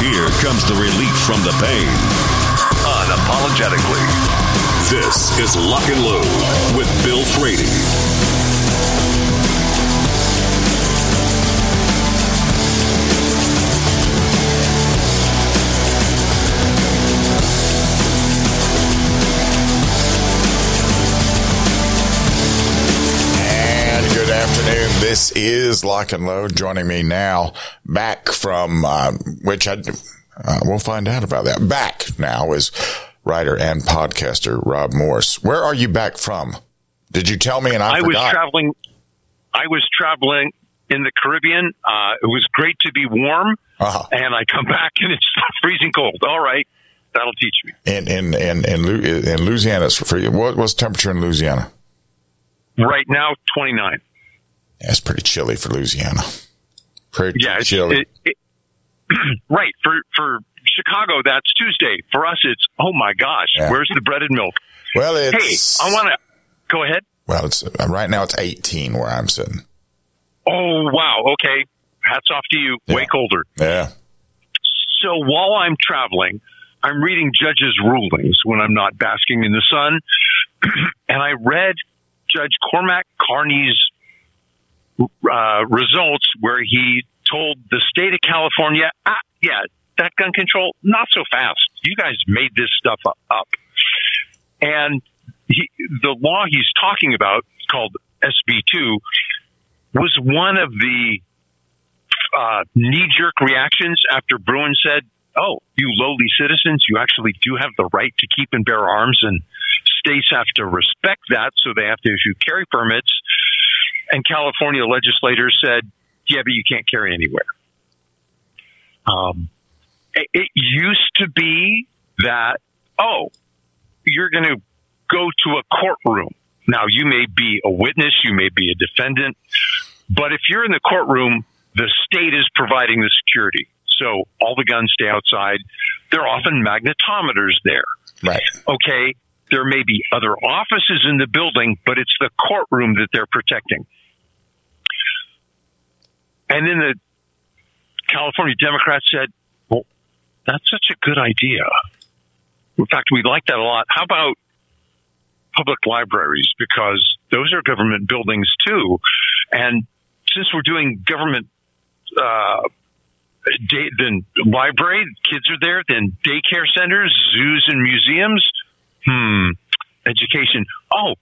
Here comes the relief from the pain. Unapologetically. This is Lock and Load with Bill Frady. Afternoon. This is Lock and Load. Joining me now, back from uh, which I uh, we'll find out about that. Back now is writer and podcaster Rob Morse. Where are you back from? Did you tell me? And I, I was traveling. I was traveling in the Caribbean. Uh, it was great to be warm, Uh-huh. and I come back and it's freezing cold. All right, that'll teach me. in in in in, in Louisiana. What was the temperature in Louisiana? Right now, twenty nine. It's pretty chilly for Louisiana. Pretty Yeah, chilly. it, it, right for for Chicago. That's Tuesday. For us, it's oh my gosh, Yeah. where's the breaded milk? well, it's, Hey, I want to go ahead. well, it's uh, right now. It's 18 where I'm sitting. Oh wow, okay. Hats off to you. Way Yeah. colder. Yeah. So while I'm traveling, I'm reading judges' rulings when I'm not basking in the sun. and I read Judge Cormac Carney's uh, results where he told the state of California, ah, yeah, that gun control, not so fast. You guys made this stuff up. And he, the law he's talking about, called SB2, was one of the uh, knee jerk reactions after Bruen said, Oh, you lowly citizens, you actually do have the right to keep and bear arms, and states have to respect that, so they have to issue carry permits. And California legislators said, Yeah, but you can't carry anywhere. Um, it, it used to be that, oh, you're going to go to a courtroom. Now, you may be a witness, you may be a defendant, but if you're in the courtroom, the state is providing the security. So all the guns stay outside. There are often magnetometers there. Right. Okay. There may be other offices in the building, but it's the courtroom that they're protecting. And then the California Democrats said, well, that's such a good idea. In fact, we like that a lot. How about public libraries? Because those are government buildings too. And since we're doing government, uh, day, then library, kids are there, then daycare centers, zoos and museums. Hmm. Education. Oh,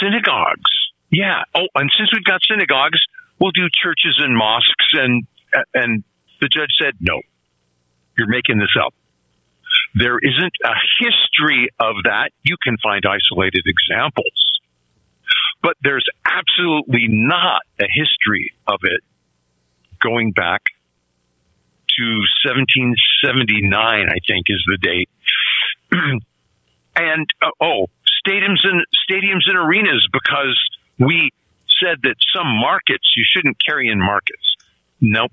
synagogues. Yeah. Oh, and since we've got synagogues, we'll do churches and mosques. And and the judge said, no, you're making this up. There isn't a history of that. You can find isolated examples, but there's absolutely not a history of it going back to 1779, I think is the date. and uh, oh, stadiums and stadiums and arenas because we said that some markets you shouldn't carry in markets. Nope.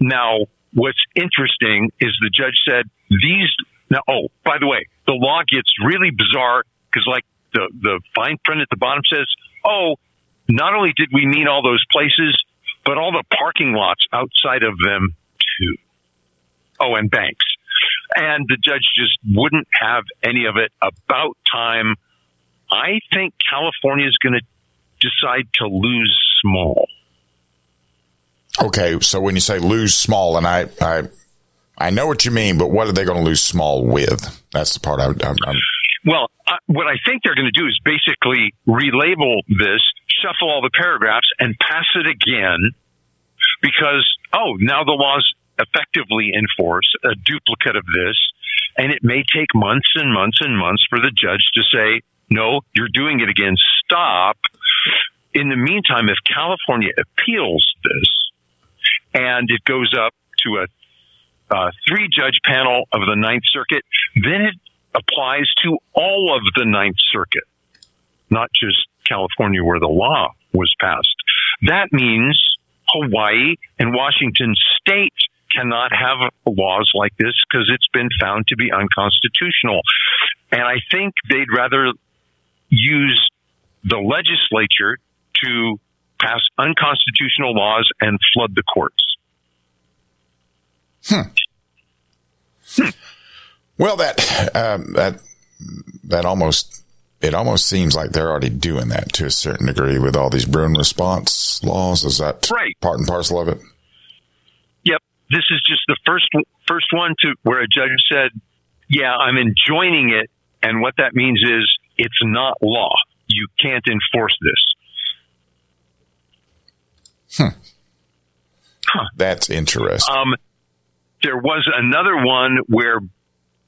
Now, what's interesting is the judge said these. Now, oh, by the way, the law gets really bizarre because, like the the fine print at the bottom says, oh, not only did we mean all those places, but all the parking lots outside of them too. Oh, and banks. And the judge just wouldn't have any of it. About time. I think California is going to decide to lose small. Okay. So when you say lose small, and I I I know what you mean, but what are they going to lose small with? That's the part I, I'm, I'm Well, uh, what I think they're going to do is basically relabel this, shuffle all the paragraphs, and pass it again because, oh, now the law's effectively enforce a duplicate of this, and it may take months and months and months for the judge to say, no, you're doing it again, stop. In the meantime, if California appeals this and it goes up to a uh, three judge panel of the Ninth Circuit, then it applies to all of the Ninth Circuit, not just California where the law was passed. That means Hawaii and Washington state cannot have laws like this because it's been found to be unconstitutional. And I think they'd rather use the legislature to pass unconstitutional laws and flood the courts. Well, that um, that that almost it almost seems like they're already doing that to a certain degree with all these Bruen response laws. Is that Right. part and parcel of it? Yep, this is just the first first one to where a judge said, "Yeah, I'm enjoining it," and what that means is it's not law. You can't enforce this. That's interesting. Um, there was another one where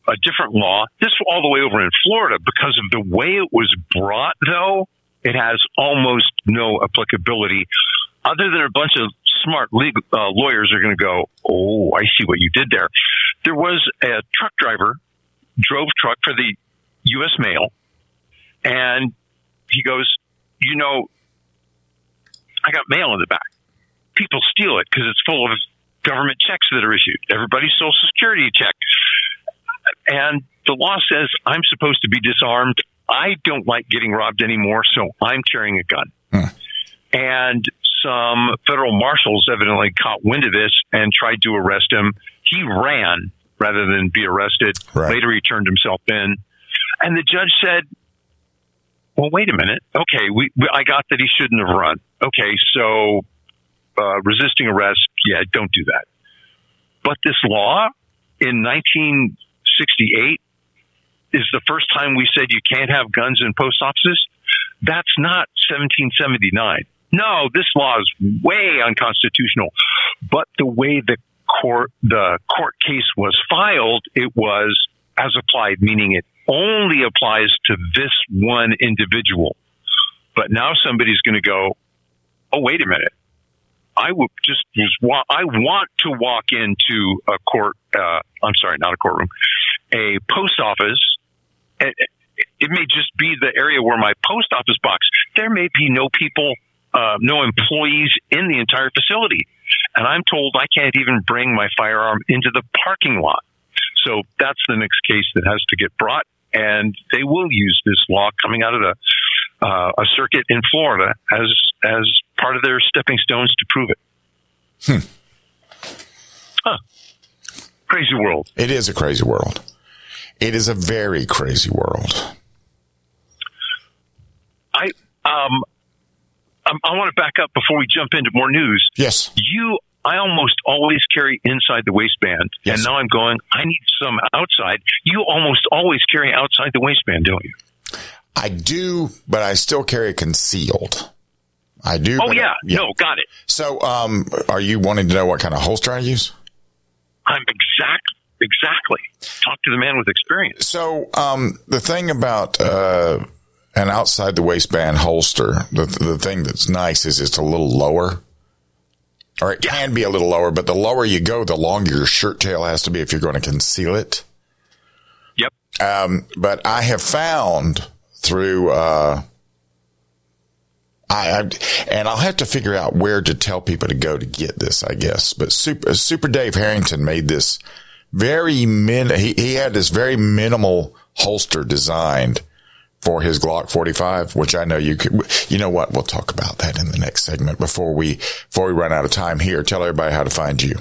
a different law, this all the way over in Florida, because of the way it was brought, though, it has almost no applicability. Other than a bunch of smart legal, uh, lawyers are going to go, oh, I see what you did there. There was a truck driver, drove truck for the U.S. mail, and he goes, you know, I got mail in the back. People steal it because it's full of government checks that are issued. Everybody's social security check. And the law says I'm supposed to be disarmed. I don't like getting robbed anymore, so I'm carrying a gun. And some federal marshals evidently caught wind of this and tried to arrest him. He ran rather than be arrested. Right. Later, he turned himself in. And the judge said, well, wait a minute. Okay, we, we I got that he shouldn't have run. Okay, so uh, resisting arrest, yeah, don't do that. But this law in 1968 is the first time we said you can't have guns in post offices. That's not 1779. No, this law is way unconstitutional. But the way the court the court case was filed, it was as applied, meaning it only applies to this one individual. But now somebody's going to go, oh wait a minute. I would just was wa- I want to walk into a court. Uh, I'm sorry, not a courtroom, a post office. It, it may just be the area where my post office box. There may be no people, uh, no employees in the entire facility, and I'm told I can't even bring my firearm into the parking lot. So that's the next case that has to get brought, and they will use this law coming out of the uh, a circuit in Florida as as part of their stepping stones to prove it. Huh. Crazy world. It is a crazy world. It is a very crazy world. I um, um I want to back up before we jump into more news. Yes. You, I almost always carry inside the waistband, Yes. and now I'm going. I need some outside. You almost always carry outside the waistband, don't you? I do, but I still carry concealed. I do. Oh but I- yeah, no, got it. So, um, are you wanting to know what kind of holster I use? I'm exact, exactly. Talk to the man with experience. So, um, the thing about, uh, an outside the waistband holster, the, the thing that's nice is it's a little lower. Or it can be a little lower, but the lower you go, the longer your shirt tail has to be if you're going to conceal it. Yep. Um, but I have found through, uh, I, I, and I'll have to figure out where to tell people to go to get this, I guess. But Super, Super Dave Harrington made this very min, he, he had this very minimal holster designed for his Glock 45, which I know you could, you know what? We'll talk about that in the next segment before we, before we run out of time here. Tell everybody how to find you.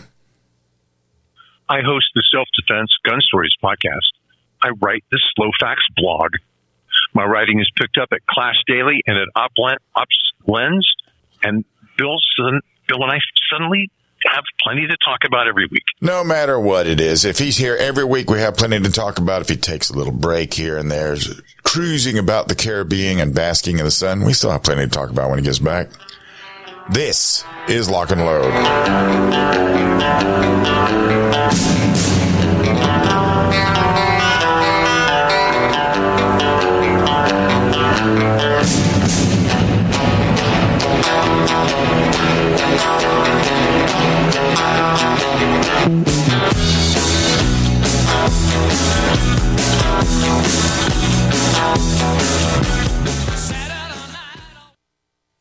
I host the Self Defense Gun Stories podcast. I write the Slow Facts blog. My writing is picked up at Clash Daily and at Ops Lens. And Bill, Bill and I suddenly have plenty to talk about every week. No matter what it is, if he's here every week, we have plenty to talk about. If he takes a little break here and there, cruising about the Caribbean and basking in the sun, we still have plenty to talk about when he gets back. This is Lock and Load.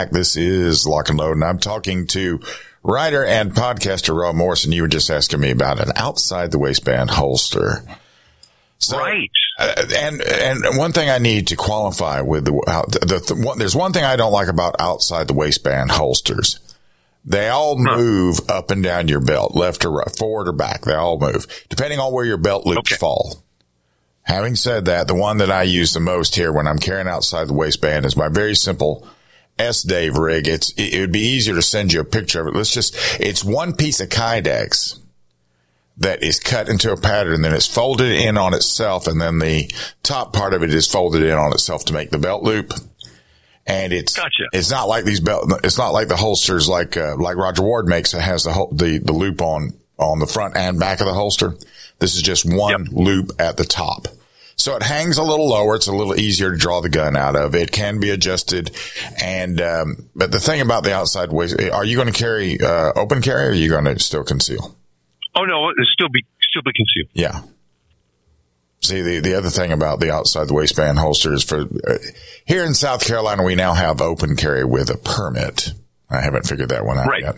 Back. This is Lock and Load, and I'm talking to writer and podcaster Rob Morrison. You were just asking me about an outside the waistband holster. So, right. Uh, and and one thing I need to qualify with the, the, the one, there's one thing I don't like about outside the waistband holsters. They all move huh. up and down your belt, left or right, forward or back. They all move depending on where your belt loops okay. fall. Having said that, the one that I use the most here when I'm carrying outside the waistband is my very simple S Dave rig. It's it would be easier to send you a picture of it. Let's just it's one piece of Kydex that is cut into a pattern, then it's folded in on itself, and then the top part of it is folded in on itself to make the belt loop. And it's Gotcha. it's not like these belt. It's not like the holsters like uh, like Roger Ward makes. It has the hol- the the loop on on the front and back of the holster. This is just one loop at the top. So it hangs a little lower. It's a little easier to draw the gun out of. It can be adjusted. And, um, but the thing about the outside waist, are you going to carry, uh, open carry or are you going to still conceal? Oh no, it'll still be still be concealed. Yeah. See, the, the other thing about the outside the waistband holster is for uh, here in South Carolina, we now have open carry with a permit. I haven't figured that one out Right. yet.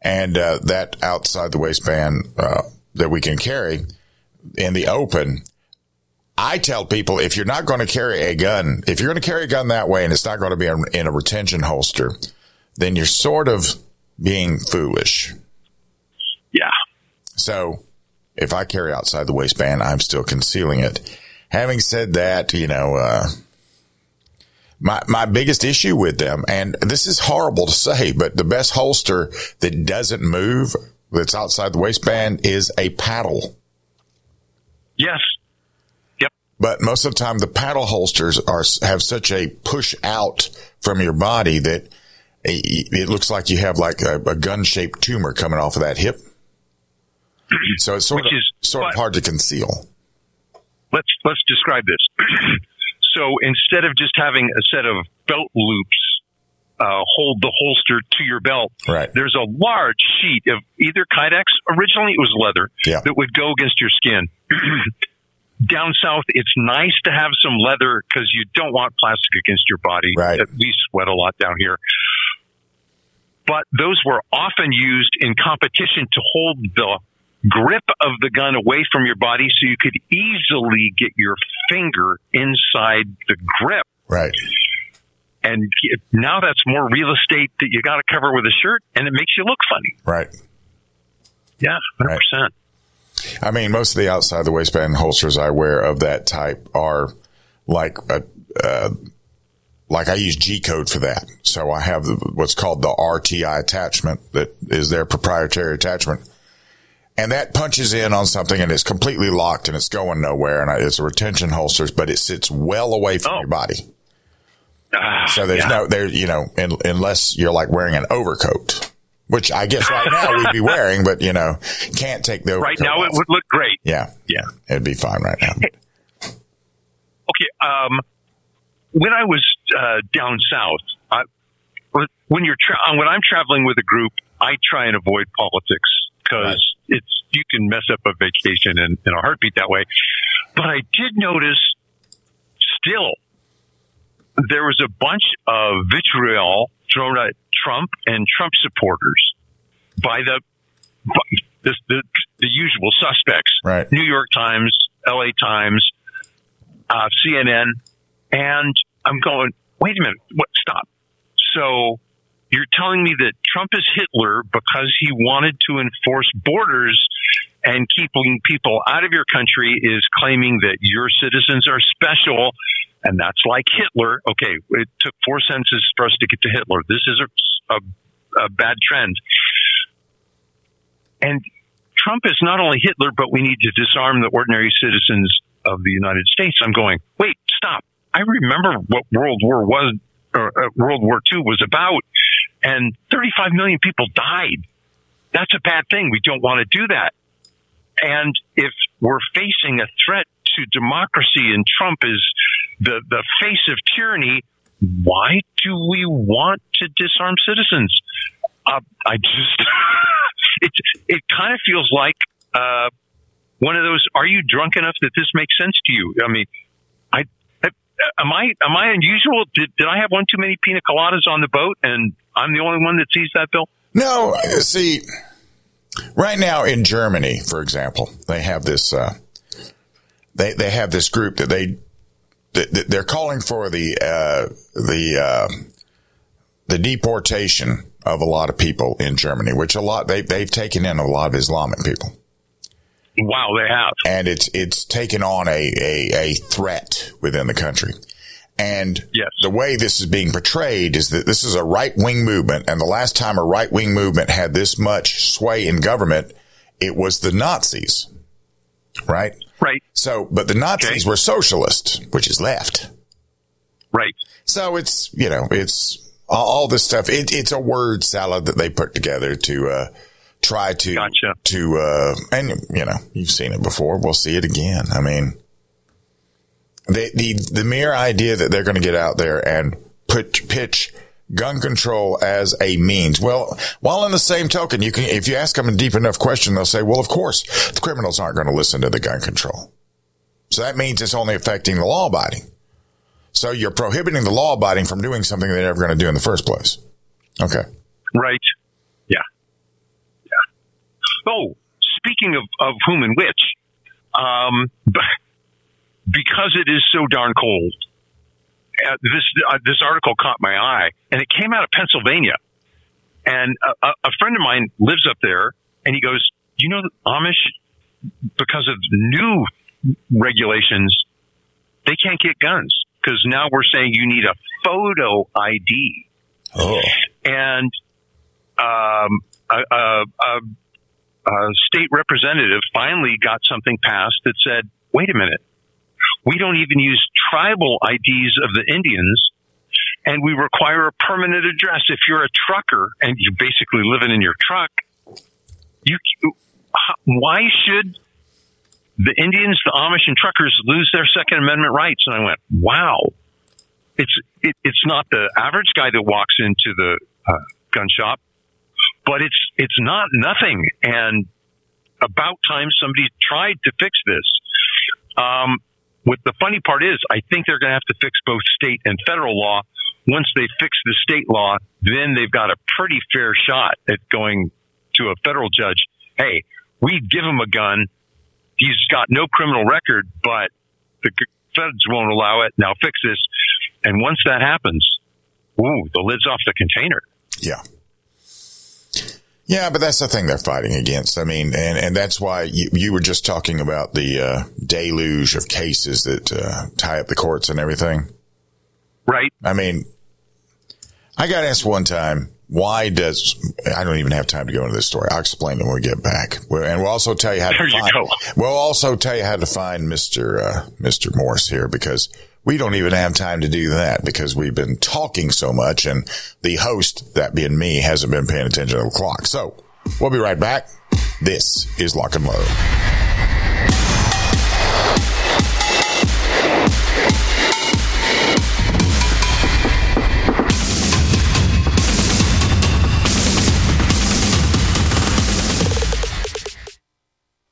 And, uh, that outside the waistband, uh, that we can carry in the open, I tell people if you're not going to carry a gun, if you're going to carry a gun that way and it's not going to be in a retention holster, then you're sort of being foolish. Yeah. So if I carry outside the waistband, I'm still concealing it. Having said that, you know, uh, my, my biggest issue with them, and this is horrible to say, but the best holster that doesn't move that's outside the waistband is a paddle. Yes. But most of the time, the paddle holsters are have such a push out from your body that it it looks like you have like a, a gun shaped tumor coming off of that hip. So it's sort Which of is- sort of hard to conceal. let's let's describe this. so instead of just having a set of belt loops uh, hold the holster to your belt, Right. there's a large sheet of either Kydex. Originally, it was leather Yeah. that would go against your skin. Down south, it's nice to have some leather because you don't want plastic against your body. Right. We sweat a lot down here. But those were often used in competition to hold the grip of the gun away from your body so you could easily get your finger inside the grip. Right. And now that's more real estate that you got to cover with a shirt and it makes you look funny. Right. Yeah, 100%. I mean, most of the outside the waistband holsters I wear of that type are like a, uh, like I use G code for that. So I have the, what's called the RTI attachment that is their proprietary attachment. And that punches in on something and it's completely locked and it's going nowhere. And I- it's a retention holster, but it sits well away from your body. So there's yeah. no, there, you know, in, unless you're like wearing an overcoat, which I guess right now we'd be wearing, but you know, can't take the Right now, it would look great. Yeah. Yeah. It'd be fine right now. Okay. Um, when I was uh, down south, I, when you're tra- when I'm traveling with a group, I try and avoid politics because it's you can mess up a vacation in, in a heartbeat that way. But I did notice still there was a bunch of vitriol thrown at Trump and Trump supporters by the by the, the, the usual suspects. Right. New York Times, LA Times, uh, CNN, and I'm going, wait a minute, what? Stop. So you're telling me that Trump is Hitler because he wanted to enforce borders and keeping people out of your country is claiming that your citizens are special, and that's like Hitler. Okay, it took four sentences for us to get to Hitler. This is a, a, a bad trend. And Trump is not only Hitler, but we need to disarm the ordinary citizens of the United States. I'm going, wait, stop. I remember what World War was, or uh, World War II was about, and 35 million people died. That's a bad thing. We don't want to do that. And if we're facing a threat to democracy and Trump is the, the face of tyranny, why do we want to disarm citizens? Uh, I just, it, it kind of feels like, uh, one of those, are you drunk enough that this makes sense to you? I mean, I, I- am I, am I unusual? Did, did I have one too many pina coladas on the boat and I'm the only one that sees that bill? No, see, right now in Germany, for example, they have this, uh, they, they have this group that they, they're calling for the, uh, the, uh, the deportation of a lot of people in Germany, which a lot, they, they've taken in a lot of Islamic people. Wow, they have. And it's it's taken on a, a, a threat within the country. And yes. the way this is being portrayed is that this is a right wing movement. And the last time a right wing movement had this much sway in government, it was the Nazis. Right? Right. So, but the Nazis Okay. were socialist, which is left. Right. So it's, you know, it's all, all this stuff. It, it's a word salad that they put together to, uh, try to, Gotcha. to, uh, and you know, you've seen it before. We'll see it again. I mean, the, the, the mere idea that they're going to get out there and put, pitch gun control as a means. Well, while in the same token, you can, if you ask them a deep enough question, they'll say, well, of course, the criminals aren't going to listen to the gun control. So that means it's only affecting the law abiding. So you're prohibiting the law abiding from doing something they're never going to do in the first place. Okay. Right. Yeah. Yeah. Oh, speaking of, of whom and which, um, because it is so darn cold, uh, this uh, this article caught my eye, and it came out of Pennsylvania. And a, a friend of mine lives up there, and he goes, "You know, Amish, because of new regulations, they can't get guns because now we're saying you need a photo ID." Oh. and um, a, a, a, a state representative finally got something passed that said, "Wait a minute, we don't even use tribal IDs of the Indians." And we require a permanent address. If you're a trucker and you're basically living in your truck, you why should the Indians, the Amish, and truckers lose their Second Amendment rights? And I went, wow, it's it, it's not the average guy that walks into the uh, gun shop, but it's it's not nothing. And about time somebody tried to fix this. Um, what the funny part is, I think they're going to have to fix both state and federal law. Once they fix the state law, then they've got a pretty fair shot at going to a federal judge. Hey, we give him a gun. He's got no criminal record, but the feds won't allow it. Now fix this. And once that happens, ooh, the lid's off the container. Yeah. Yeah, but that's the thing they're fighting against. I mean, and, and that's why you, you were just talking about the uh, deluge of cases that uh, tie up the courts and everything. Right. I mean, I got asked one time, why does, I don't even have time to go into this story. I'll explain it when we get back. Well, And we'll also tell you how There to you find, go. we'll also tell you how to find Mr. Uh, Mr. Morse here because we don't even have time to do that because we've been talking so much and the host, that being me, hasn't been paying attention to the clock. So we'll be right back. This is Lock and Load.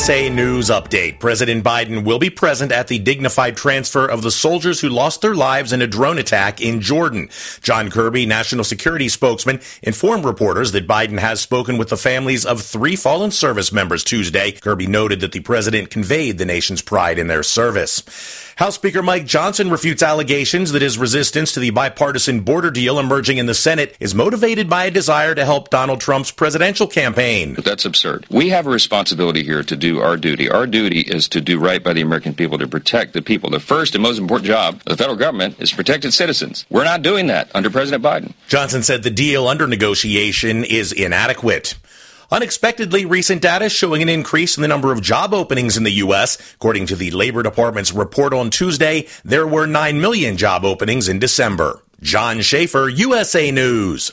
USA News Update. President Biden will be present at the dignified transfer of the soldiers who lost their lives in a drone attack in Jordan. John Kirby, national security spokesman, informed reporters that Biden has spoken with the families of three fallen service members Tuesday. Kirby noted that the president conveyed the nation's pride in their service. House Speaker Mike Johnson refutes allegations that his resistance to the bipartisan border deal emerging in the Senate is motivated by a desire to help Donald Trump's presidential campaign. But that's absurd. We have a responsibility here to do our duty. Our duty is to do right by the American people, to protect the people. The first and most important job of the federal government is to protect its citizens. We're not doing that under President Biden. Johnson said the deal under negotiation is inadequate. Unexpectedly, recent data showing an increase in the number of job openings in the U.S. According to the Labor Department's report on Tuesday, there were 9 million job openings in December. John Schaefer, USA News.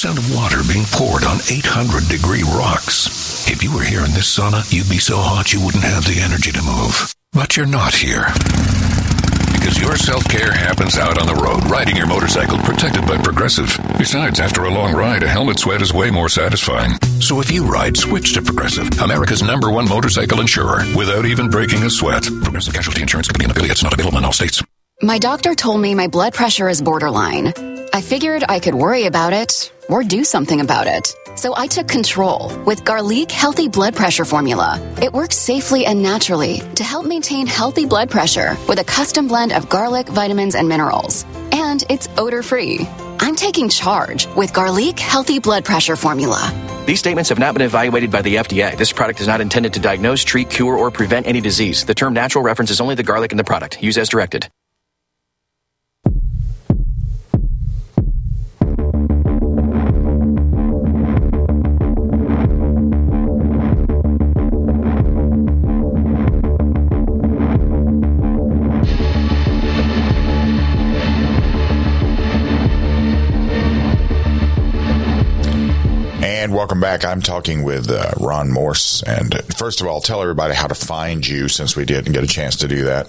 sound of water being poured on 800 degree rocks. If you were here in this sauna, you'd be so hot you wouldn't have the energy to move. But you're not here. Because your self care happens out on the road, riding your motorcycle protected by Progressive. Besides, after a long ride, a helmet sweat is way more satisfying. So if you ride, switch to Progressive, America's number one motorcycle insurer, without even breaking a sweat. Progressive Casualty Insurance Company and affiliates not available in all states. My doctor told me my blood pressure is borderline. I figured I could worry about it or do something about it. So I took control with Garlic Healthy Blood Pressure Formula. It works safely and naturally to help maintain healthy blood pressure with a custom blend of garlic, vitamins, and minerals. And it's odor free. I'm taking charge with Garlic Healthy Blood Pressure Formula. These statements have not been evaluated by the FDA. This product is not intended to diagnose, treat, cure, or prevent any disease. The term natural references only the garlic in the product. Use as directed. And welcome back. I'm talking with uh, Ron Morse. And first of all, tell everybody how to find you since we didn't get a chance to do that.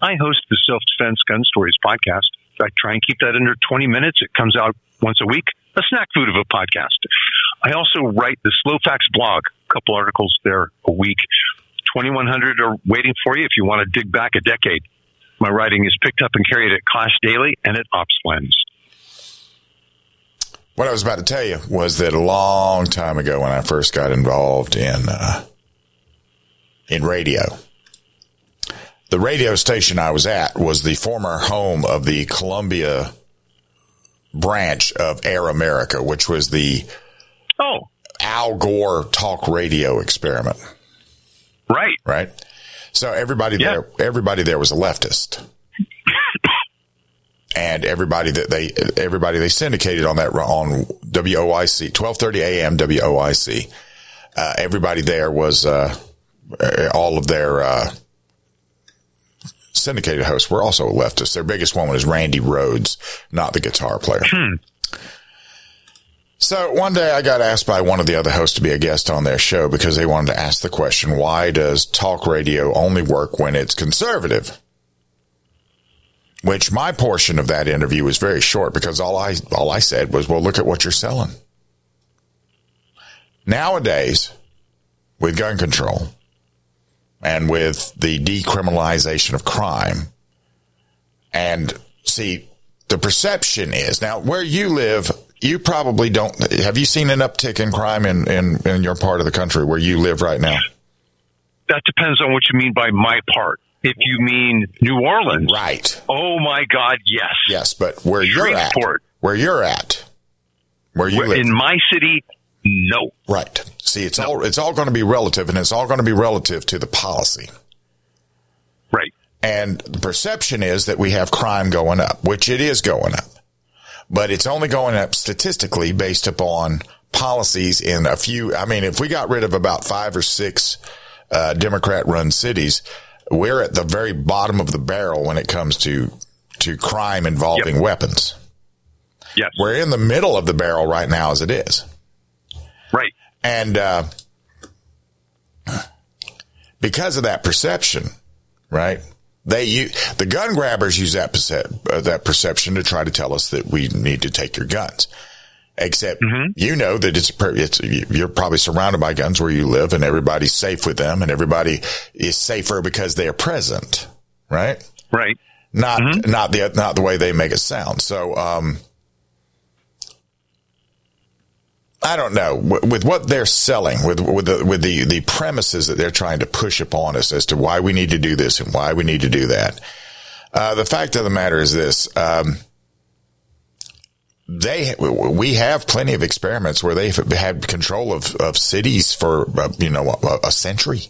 I host the Self Defense Gun Stories podcast. I try and keep that under 20 minutes. It comes out once a week, a snack food of a podcast. I also write the Slow Facts blog, a couple articles there a week. 2100 are waiting for you if you want to dig back a decade. My writing is picked up and carried at Clash Daily and at OpsLens. What I was about to tell you was that a long time ago when I first got involved in uh, in radio, the radio station I was at was the former home of the Columbia branch of Air America, which was the oh Al Gore talk radio experiment. Right. Right. So everybody Yeah. there, everybody there was a leftist. and everybody that they, everybody they syndicated on that, on WOIC, 1230 AM WOIC. Uh, everybody there was, uh, all of their, uh, syndicated hosts were also leftists. Their biggest one was Randi Rhodes, not the guitar player. So one day I got asked by one of the other hosts to be a guest on their show because they wanted to ask the question, why does talk radio only work when it's conservative? Which my portion of that interview was very short because all I, all I said was, well, look at what you're selling. Nowadays, with gun control and with the decriminalization of crime and see, the perception is now where you live, you probably don't. Have you seen an uptick in crime in, in, in your part of the country where you live right now? That depends on what you mean by my part. If you mean New Orleans, right? Oh my God, yes, yes. But where you're at, where you're at, where you Where- live, in my city, No. Right. See, it's all it's all going to be relative, and it's all going to be relative to the policy. Right. And the perception is that we have crime going up, which it is going up, but it's only going up statistically based upon policies in a few. I mean, if we got rid of about five or six uh, Democrat-run cities, we're at the very bottom of the barrel when it comes to to crime involving Yep. weapons. Yes. We're in the middle of the barrel right now, as it is. Right. And uh, because of that perception, right? They use, the gun grabbers use that percep- uh, that perception to try to tell us that we need to take your guns. Except you know that it's, it's you're probably surrounded by guns where you live, and everybody's safe with them, and everybody is safer because they are present, right? Right. Not not the not the way they make it sound. So um, I don't know with, with what they're selling, with with the with the the premises that they're trying to push upon us as to why we need to do this and why we need to do that. Uh, the fact of the matter is this: um, they we have plenty of experiments where they've had control of of cities for uh, you know a, a century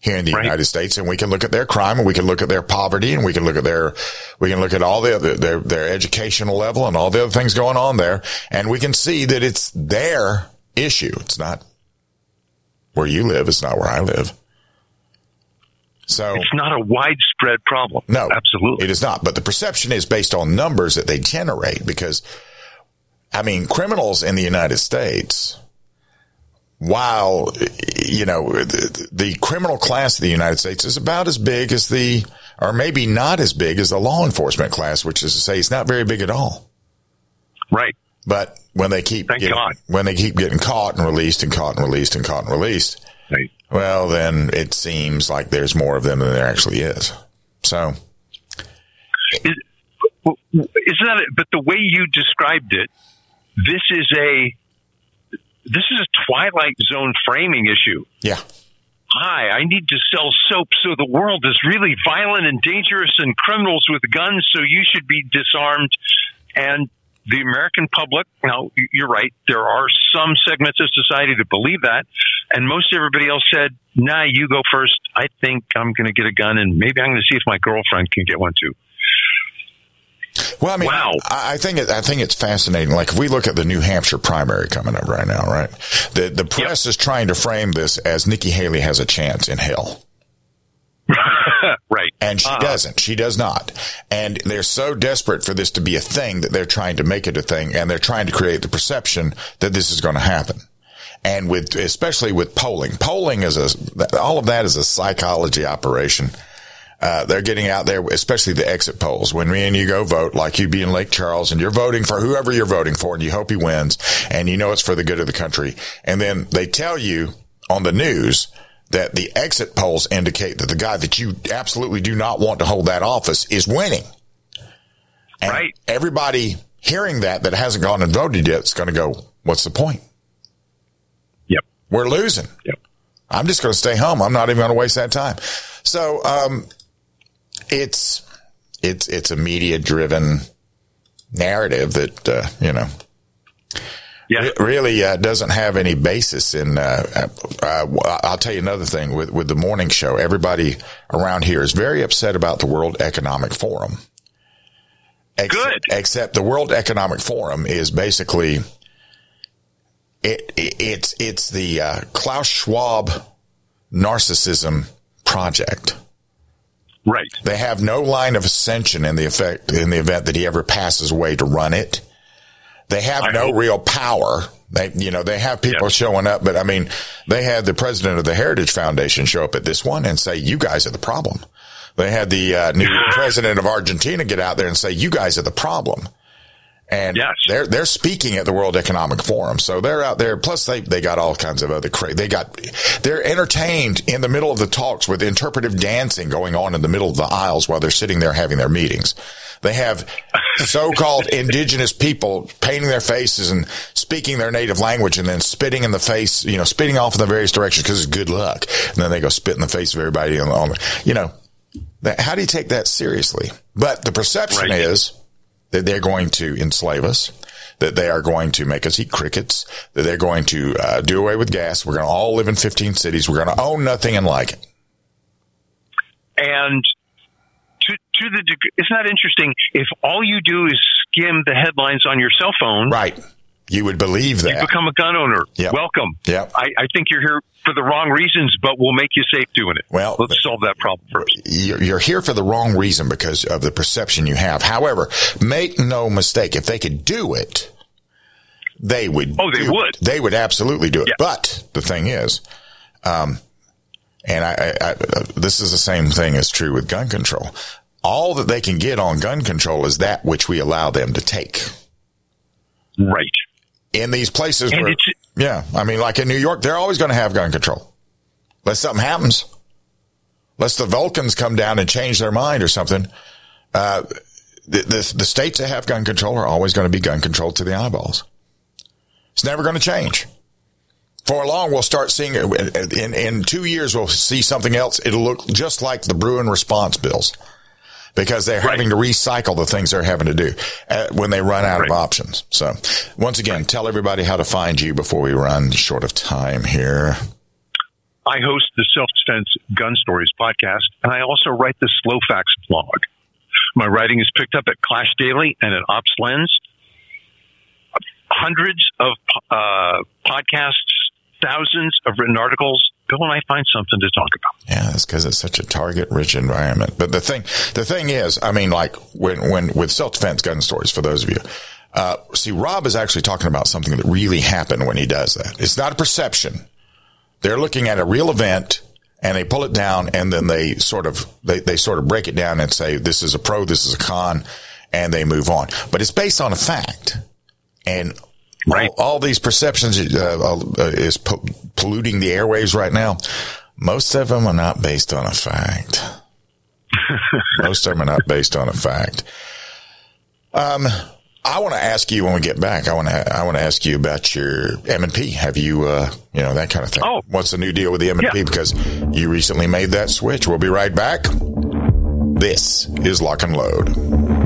here in the United States, and we can look at their crime, and we can look at their poverty, and we can look at their, we can look at all the other, their their educational level and all the other things going on there, and we can see that it's their issue. It's not where you live. It's not where I live. So It's not a widespread problem. no, absolutely, it is not. But the perception is based on numbers that they generate because, I mean, criminals in the United States, while you know the, the criminal class of the United States is about as big as the, or maybe not as big as the law enforcement class, which is to say, it's not very big at all. Right. But when they keep Thank getting, God. when they keep getting caught and released and caught and released and caught and released, Right. well, then it seems like there's more of them than there actually is. So, Is, well, isn't that it? But the way you described it, this is a this is a twilight zone framing issue. yeah. Hi, I need to sell soap, so the world is really violent and dangerous and criminals with guns, so you should be disarmed. And the American public, now you're right, there are some segments of society that believe that, and most everybody else said, "Nah, you go first. I think I'm going to get a gun, and maybe I'm going to see if my girlfriend can get one too." Well, I mean, I, I think it, I think it's fascinating. Like if we look at the New Hampshire primary coming up right now, right? The the press is trying to frame this as Nikki Haley has a chance in hell. And she Uh-uh. doesn't. She does not. And they're so desperate for this to be a thing that they're trying to make it a thing and they're trying to create the perception that this is going to happen. And with, especially with polling, polling is a, all of that is a psychology operation. Uh, they're getting out there, especially the exit polls. When me and you go vote, like you'd be in Lake Charles and you're voting for whoever you're voting for and you hope he wins and you know it's for the good of the country. And then they tell you on the news that the exit polls indicate that the guy that you absolutely do not want to hold that office is winning. And right. Everybody hearing that that hasn't gone and voted yet is going to go, what's the point? Yep. We're losing. Yep. I'm just going to stay home. I'm not even going to waste that time. So, um, it's, it's, it's a media driven narrative that, uh, you know, yeah. It really uh, doesn't have any basis in. Uh, uh, I'll tell you another thing with with the morning show. Everybody around here is very upset about the World Economic Forum. Except, Good. Except the World Economic Forum is basically it. it it's it's the uh, Klaus Schwab narcissism project. Right. They have no line of ascension in the effect in the event that he ever passes away to run it. They have I no hope. real power. They, you know, they have people showing up, but I mean, they had the president of the Heritage Foundation show up at this one and say, "You guys are the problem." They had the uh, new president of Argentina get out there and say, "You guys are the problem." And they're they're speaking at the World Economic Forum, so they're out there. Plus, they they got all kinds of other cra They got they're entertained in the middle of the talks with interpretive dancing going on in the middle of the aisles while they're sitting there having their meetings. They have so-called indigenous people painting their faces and speaking their native language and then spitting in the face, you know, spitting off in the various directions because it's good luck. And then they go spit in the face of everybody on, on you know, that, how do you take that seriously? But the perception is that they're going to enslave us. that they are going to make us eat crickets, that they're going to uh, do away with gas. We're going to all live in 15 cities. We're going to own nothing and like it. And to, to the degree, isn't that interesting? If all you do is skim the headlines on your cell phone, right? You would believe that. You become a gun owner. Yep. Welcome. Yep. I, I think you're here for the wrong reasons, but we'll make you safe doing it. Well, let's solve that problem first. You're you're here for the wrong reason because of the perception you have. However, make no mistake, if they could do it, they would. Oh, they would. it. They would absolutely do it. But the thing is, um, and I, I, I, this is the same thing as true with gun control. All that they can get on gun control is that which we allow them to take. Right. In these places where, yeah, I mean, like in New York, they're always going to have gun control. Unless something happens. Unless the Vulcans come down and change their mind or something. Uh, the, the, the states that have gun control are always going to be gun control to the eyeballs. It's never going to change. For long, we'll start seeing it. In, in two years, we'll see something else. It'll look just like the Bruen response bills because they're having to recycle the things they're having to do uh, when they run out of options. So once again, tell everybody how to find you before we run short of time here. I host the Self Defense Gun Stories podcast, and I also write the Slow Facts blog. My writing is picked up at Clash Daily and at Ops Lens. Hundreds of uh, podcasts, thousands of written articles. Go and I find something to talk about. Yeah, that's because it's such a target-rich environment. But the thing, the thing is, I mean, like when, when with self-defense gun stories, for those of you, uh, see, Rob is actually talking about something that really happened when he does that. It's not a perception. They're looking at a real event and they pull it down and then they sort of, they, they sort of break it down and say, this is a pro, this is a con, and they move on. But it's based on a fact. And all, all these perceptions uh, uh, is po- polluting the airwaves right now. Most of them are not based on a fact. Most of them are not based on a fact. Um, I want to ask you when we get back. I want to. I want to ask you about your M and P. Have you, uh, you know, that kind of thing? Oh, what's the new deal with the M and P? Because you recently made that switch. We'll be right back. This is Lock and Load.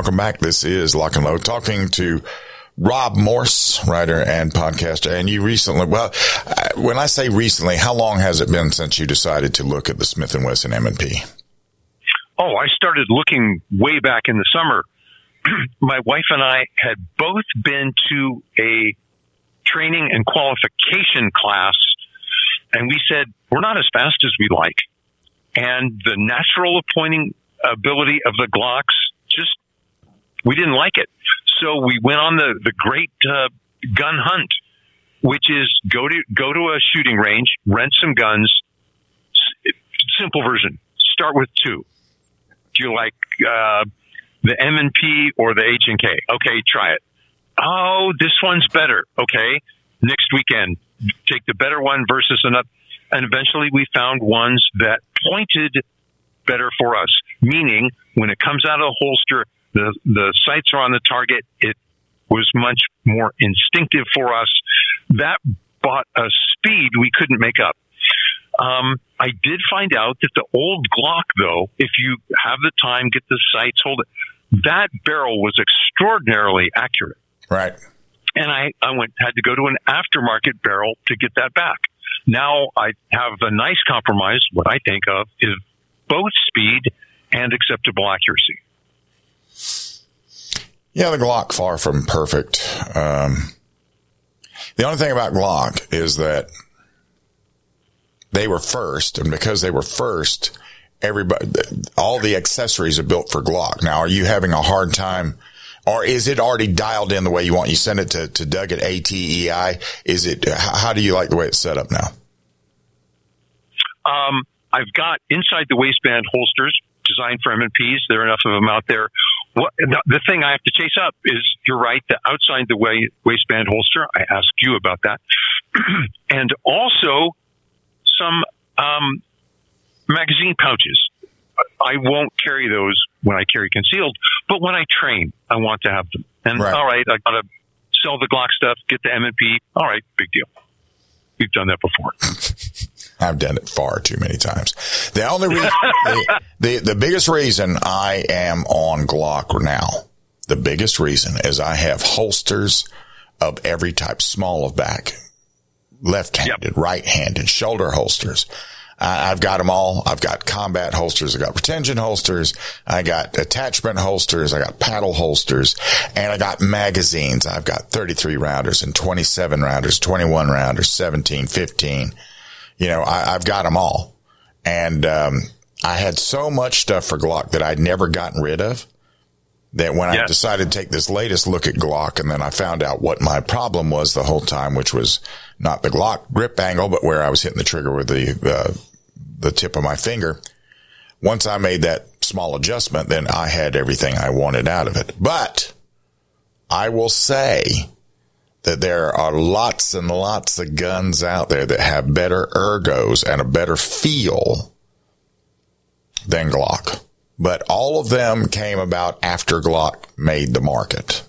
Welcome back. This is Lock and Load talking to Rob Morse, writer and podcaster. And you recently, well, uh, when I say recently, how long has it been since you decided to look at the Smith and Wesson M&P? Oh, I started looking way back in the summer. My wife and I had both been to a training and qualification class, and we said, we're not as fast as we like. And the natural appointing ability of the Glocks we didn't like it. So we went on the, the great uh, gun hunt, which is go to, go to a shooting range, rent some guns. Simple version. Start with two. Do you like, uh, the M and P or the H and K? Okay, try it. Oh, this one's better. Okay. Next weekend, take the better one versus another. And eventually we found ones that pointed better for us, meaning when it comes out of the holster, the, the sights are on the target. It was much more instinctive for us. That bought a speed we couldn't make up. Um, I did find out that the old Glock, though, if you have the time, get the sights, hold it, that barrel was extraordinarily accurate. Right. And I, I went, had to go to an aftermarket barrel to get that back. Now I have a nice compromise. What I think of is both speed and acceptable accuracy. Yeah, the Glock far from perfect. Um, the only thing about Glock is that they were first, and because they were first, everybody, all the accessories are built for Glock. Now, are you having a hard time, or is it already dialed in the way you want? You send it to, to Doug at ATEI. Is it, how, do you like the way it's set up now? Um, I've got inside the waistband holsters designed for M&Ps. There are enough of them out there. What, the, the thing I have to chase up is you're right, the outside the way, waistband holster. I asked you about that. and also some um, magazine pouches. I won't carry those when I carry concealed, but when I train, I want to have them. And Right. all right, I got to sell the Glock stuff, get the M&P. All right, big deal. We've done that before. I've done it far too many times. The only reason, the, the, the biggest reason I am on Glock now, the biggest reason is I have holsters of every type, small of back, left-handed, right-handed, shoulder holsters. I, I've got them all. I've got combat holsters. I've got retention holsters. I got attachment holsters. I got paddle holsters and I got magazines. I've got 33 rounders and 27 rounders, 21 rounders, 17, 15. You know, I, I've got them all. And, um, I had so much stuff for Glock that I'd never gotten rid of that when I decided to take this latest look at Glock and then I found out what my problem was the whole time, which was not the Glock grip angle, but where I was hitting the trigger with the, uh, the tip of my finger. Once I made that small adjustment, then I had everything I wanted out of it. But I will say that there are lots and lots of guns out there that have better ergos and a better feel than Glock. But all of them came about after Glock made the market.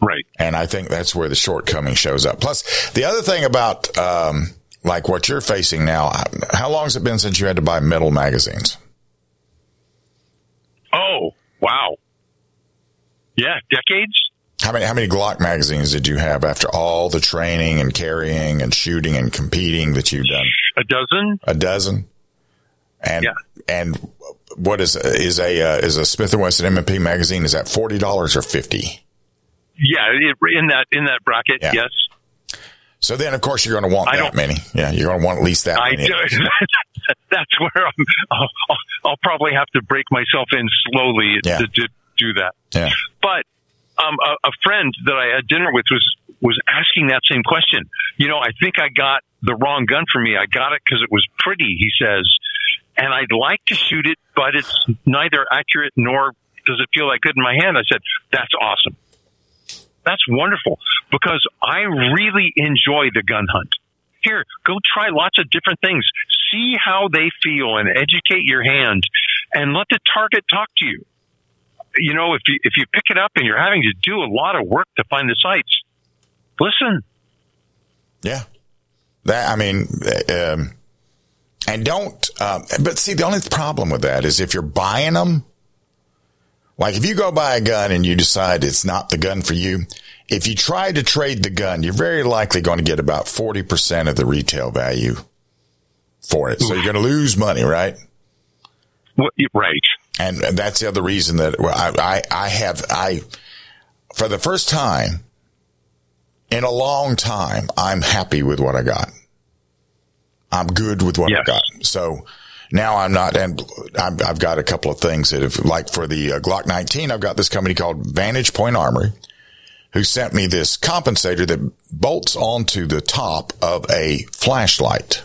Right. And I think that's where the shortcoming shows up. Plus, the other thing about, um, like what you're facing now, how long has it been since you had to buy metal magazines? Oh, wow. Yeah, decades. How many, how many Glock magazines did you have after all the training and carrying and shooting and competing that you've done? A dozen. A dozen. And, and what is, is a, uh, is a Smith & Wesson M&P magazine? Is that $40 or 50? Yeah, in that in that bracket, Yeah. yes. So then, of course, you're going to want I that many. Yeah, you're going to want at least that I many. do. That's where I'm, I'll, I'll, I'll probably have to break myself in slowly Yeah. to, to do that. Yeah. But um, a, a friend that I had dinner with was was asking that same question. You know, I think I got the wrong gun for me. I got it because it was pretty. He says, and I'd like to shoot it, but it's neither accurate nor does it feel that good in my hand. I said, that's awesome. That's wonderful because I really enjoy the gun hunt. Here, go try lots of different things. See how they feel and educate your hand and let the target talk to you. You know, if you, if you pick it up and you're having to do a lot of work to find the sights, listen. Yeah. That, I mean, um, and don't, um, but see, the only problem with that is if you're buying them, like if you go buy a gun and you decide it's not the gun for you, if you try to trade the gun, you're very likely going to get about 40% of the retail value for it. So you're going to lose money, right? Right. And, that's the other reason that I, I, I have, I, for the first time in a long time, I'm happy with what I got. I'm good with what I got. So now I'm not, and I've, I've got a couple of things that have, like for the uh, Glock 19, I've got this company called Vantage Point Armory who sent me this compensator that bolts onto the top of a flashlight.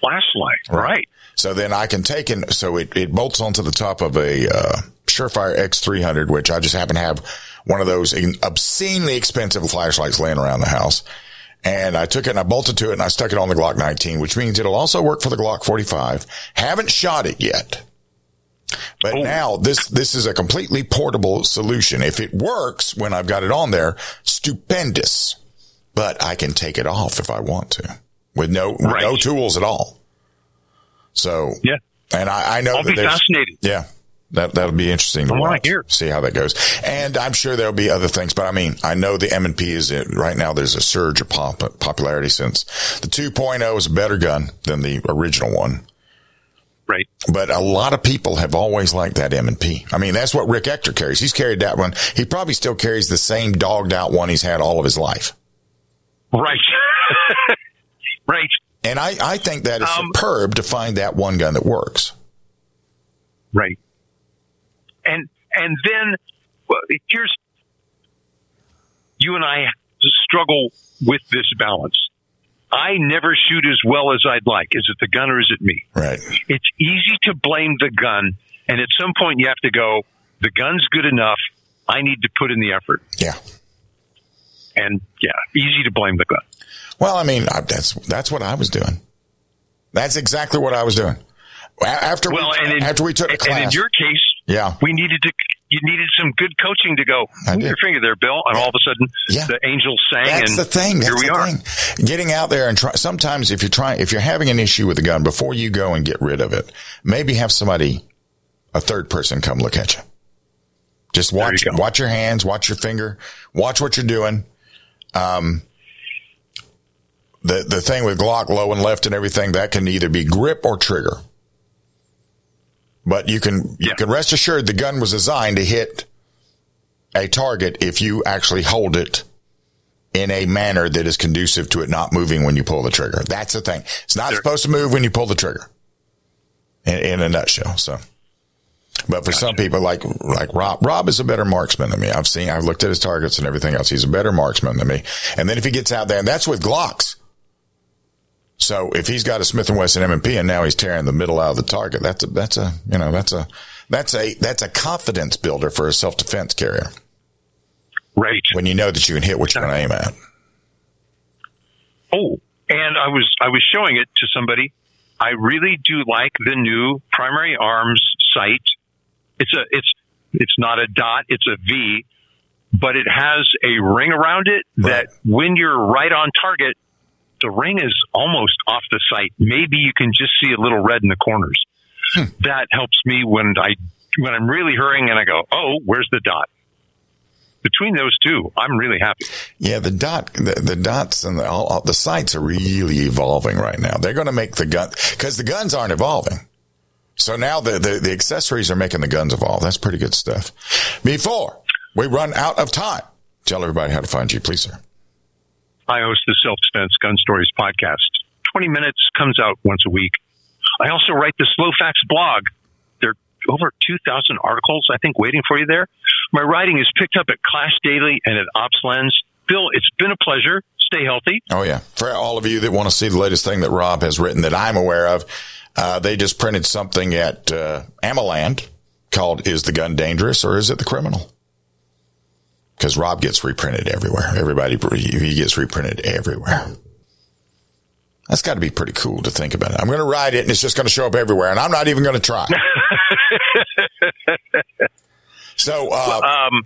Flashlight. Right. So then I can take and so it, it bolts onto the top of a uh, Surefire X300, which I just happen to have one of those obscenely expensive flashlights laying around the house. And I took it and I bolted to it and I stuck it on the Glock 19, which means it'll also work for the Glock 45. Haven't shot it yet. But now this, this is a completely portable solution. If it works when I've got it on there, stupendous. But I can take it off if I want to with no, with no tools at all. So, yeah. And I, I know I'll that be fascinated. Yeah. That, that'll be interesting to I wanna watch, hear. see how that goes. And I'm sure there'll be other things, but I mean, I know the M&P is uh, right now. There's a surge of pop, popularity since the 2.0 is a better gun than the original one. Right. But a lot of people have always liked that M&P. I mean, that's what Rick Ector carries. He's carried that one. He probably still carries the same dogged out one he's had all of his life. Right. right. And I, I think that is Um, superb to find that one gun that works. Right. And and then well, here's you and I struggle with this balance. I never shoot as well as I'd like. Is it the gun or is it me? Right. It's easy to blame the gun, and at some point you have to go. The gun's good enough. I need to put in the effort. Yeah. And yeah, easy to blame the gun. Well, I mean, I, that's that's what I was doing. That's exactly what I was doing. After well, we, in, after we took a class, and in your case, yeah, we needed to. You needed some good coaching to go. I Move your finger there, Bill, and all of a sudden, Yeah. the angels sang, That's and the thing. That's here we are. thing. Getting out there and try. Sometimes if you're trying, if you're having an issue with the gun, before you go and get rid of it, maybe have somebody, a third person, come look at you. Just watch, watch your hands, watch your finger, watch what you're doing. Um, the, the thing with Glock low and left and everything, that can either be grip or trigger. But you can, you can rest assured the gun was designed to hit a target if you actually hold it in a manner that is conducive to it not moving when you pull the trigger. That's the thing. It's not supposed to move when you pull the trigger in, in a nutshell. So, but for some people like, like Rob, Rob is a better marksman than me. I've seen, I've looked at his targets and everything else. He's a better marksman than me. And then if he gets out there and that's with Glocks. So if he's got a Smith and Wesson M&P and now he's tearing the middle out of the target, that's a, that's a, you know, that's a, that's a, that's a confidence builder for a self-defense carrier. Right. When you know that you can hit what you're going to aim at. Oh, and I was I was showing it to somebody. I really do like the new primary arms sight. It's a it's it's not a dot, it's a V, but it has a ring around it that when you're right on target, the ring is almost off the sight. Maybe you can just see a little red in the corners. Hmm. That helps me when I when I'm really hurrying and I go, "Oh, where's the dot?" Between those two, I'm really happy. Yeah, the dot, the, the dots and the, all, all, the sights are really evolving right now. They're going to make the gun, cause the guns aren't evolving. So now the, the, the accessories are making the guns evolve. That's pretty good stuff. Before we run out of time, tell everybody how to find you, please, sir. I host the Self Defense Gun Stories podcast. 20 minutes comes out once a week. I also write the Slow Facts blog. There are over 2,000 articles, I think, waiting for you there. My writing is picked up at Clash Daily and at Ops Lens. Bill, it's been a pleasure. Stay healthy. Oh yeah. For all of you that want to see the latest thing that Rob has written that I'm aware of, uh, they just printed something at, uh, AmmoLand called Is the Gun Dangerous or Is It the Criminal? Cause Rob gets reprinted everywhere. Everybody, he gets reprinted everywhere. That's got to be pretty cool to think about it. I'm going to write it and it's just going to show up everywhere and I'm not even going to try. so, uh, um,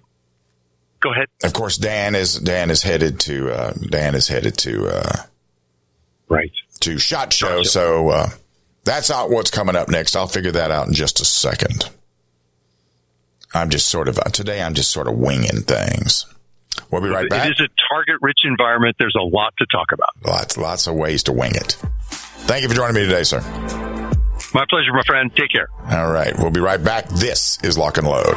go ahead. Of course, Dan is, Dan is headed to, uh, Dan is headed to, uh, right to Shot Show. So, uh, that's not what's coming up next. I'll figure that out in just a second. I'm just sort of, today I'm just sort of winging things. We'll be right back. It is a target rich environment. There's a lot to talk about. Lots, lots of ways to wing it. Thank you for joining me today, sir. My pleasure, my friend. Take care. All right. We'll be right back. This is Lock and Load.